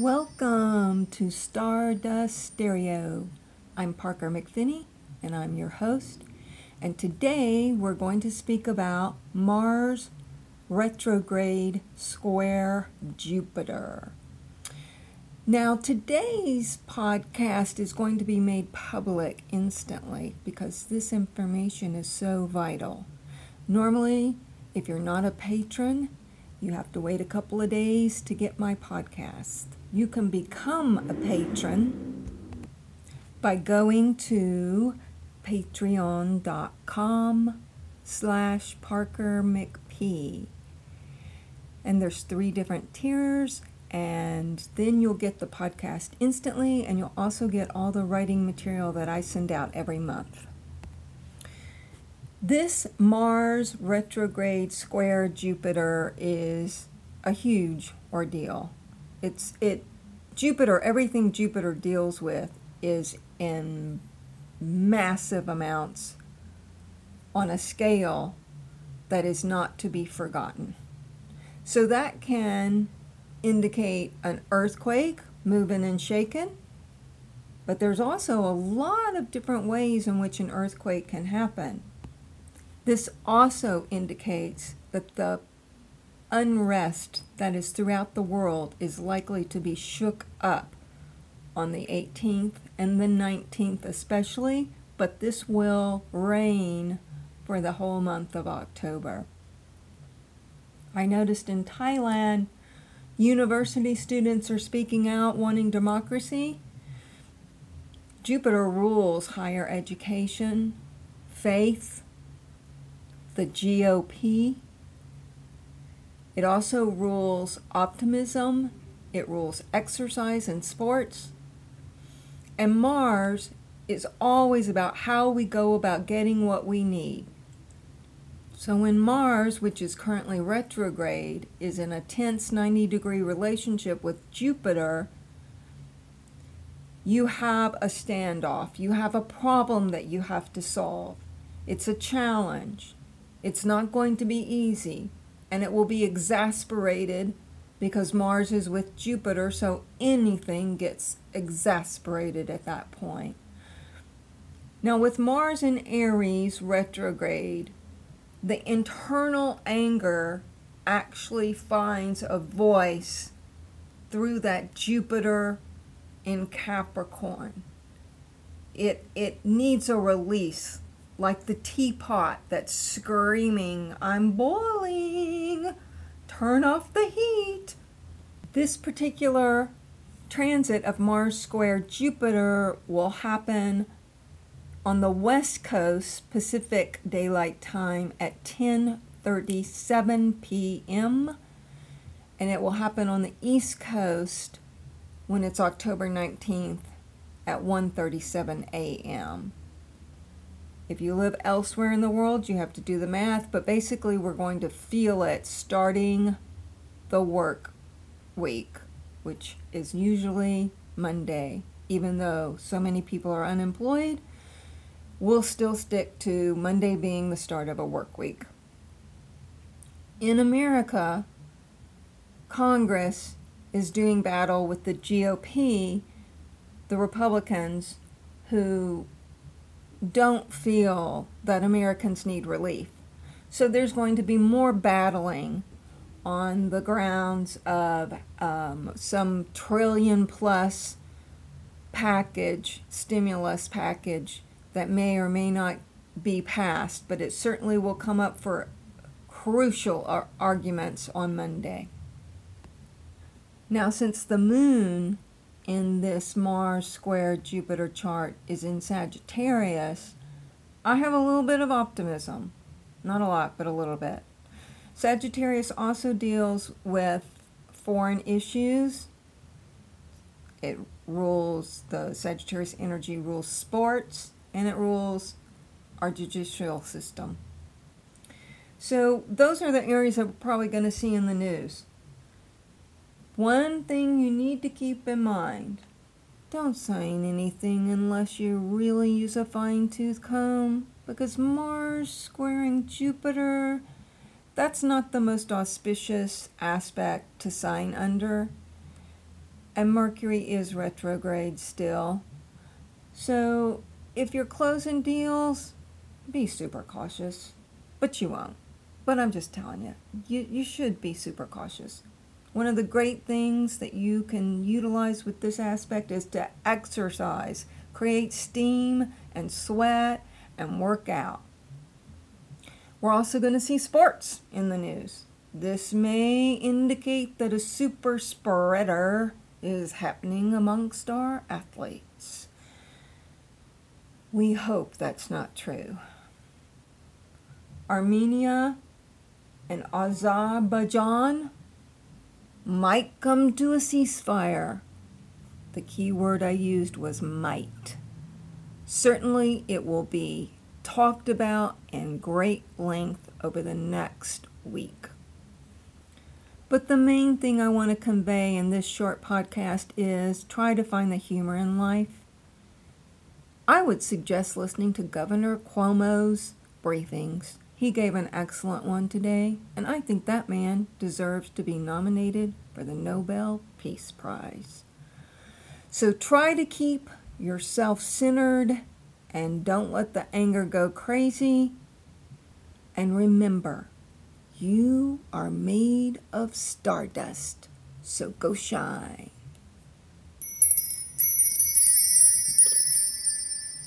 Welcome to Stardust Stereo. I'm Parker McPhinney, and I'm your host. And today we're going to speak about Mars retrograde square Jupiter. Now, today's podcast is going to be made public instantly because this information is so vital. Normally, if you're not a patron, you have to wait a couple of days to get my podcast. You can become a patron by going to patreon.com slash Parker McP. And there's three different tiers, and then you'll get the podcast instantly, and you'll also get all the writing material that I send out every month. This Mars retrograde square Jupiter is a huge ordeal. It's it Jupiter, everything Jupiter deals with is in massive amounts on a scale that is not to be forgotten. So that can indicate an earthquake, moving and shaking. But there's also a lot of different ways in which an earthquake can happen. This also indicates that the unrest that is throughout the world is likely to be shook up on the 18th and the 19th, especially, but this will reign for the whole month of October. I noticed in Thailand, university students are speaking out wanting democracy. Jupiter rules higher education, faith, the GOP. It also rules optimism, it rules exercise and sports. And Mars is always about how we go about getting what we need. So when Mars, which is currently retrograde, is in a tense 90 degree relationship with Jupiter, you have a standoff. You have a problem that you have to solve. It's a challenge. It's not going to be easy, and it will be exasperated because Mars is with Jupiter, so anything gets exasperated at that point. Now, with Mars in Aries retrograde, the internal anger actually finds a voice through that Jupiter in Capricorn. It, it needs a release like the teapot that's screaming, I'm boiling, turn off the heat. This particular transit of Mars square Jupiter will happen on the west coast Pacific daylight time at 10:37 p.m. and it will happen on the east coast when it's October 19th at 1:37 a.m. If you live elsewhere in the world, you have to do the math, but basically, we're going to feel it starting the work week, which is usually Monday. Even though so many people are unemployed, we'll still stick to Monday being the start of a work week. In America, Congress is doing battle with the GOP, the Republicans, who don't feel that Americans need relief. So there's going to be more battling on the grounds of um, some trillion plus package, stimulus package that may or may not be passed, but it certainly will come up for crucial ar- arguments on Monday. Now, since the moon in this Mars square Jupiter chart is in Sagittarius, I have a little bit of optimism. Not a lot, but a little bit. Sagittarius also deals with foreign issues. It rules, the Sagittarius energy rules sports, and it rules our judicial system. So, those are the areas that we're probably going to see in the news. One thing you need to keep in mind don't sign anything unless you really use a fine tooth comb because Mars squaring Jupiter, that's not the most auspicious aspect to sign under. and Mercury is retrograde still. So if you're closing deals, be super cautious. But you won't. But I'm just telling you, you, you should be super cautious. One of the great things that you can utilize with this aspect is to exercise, create steam and sweat and work out. We're also going to see sports in the news. This may indicate that a super spreader is happening amongst our athletes. We hope that's not true. Armenia and Azerbaijan might come to a ceasefire. The key word I used was might. Certainly, it will be talked about in great length over the next week. But the main thing I want to convey in this short podcast is try to find the humor in life. I would suggest listening to Governor Cuomo's briefings he gave an excellent one today, and I think that man deserves to be nominated for the Nobel Peace Prize. So try to keep yourself centered and don't let the anger go crazy. And remember, you are made of stardust, so go shine.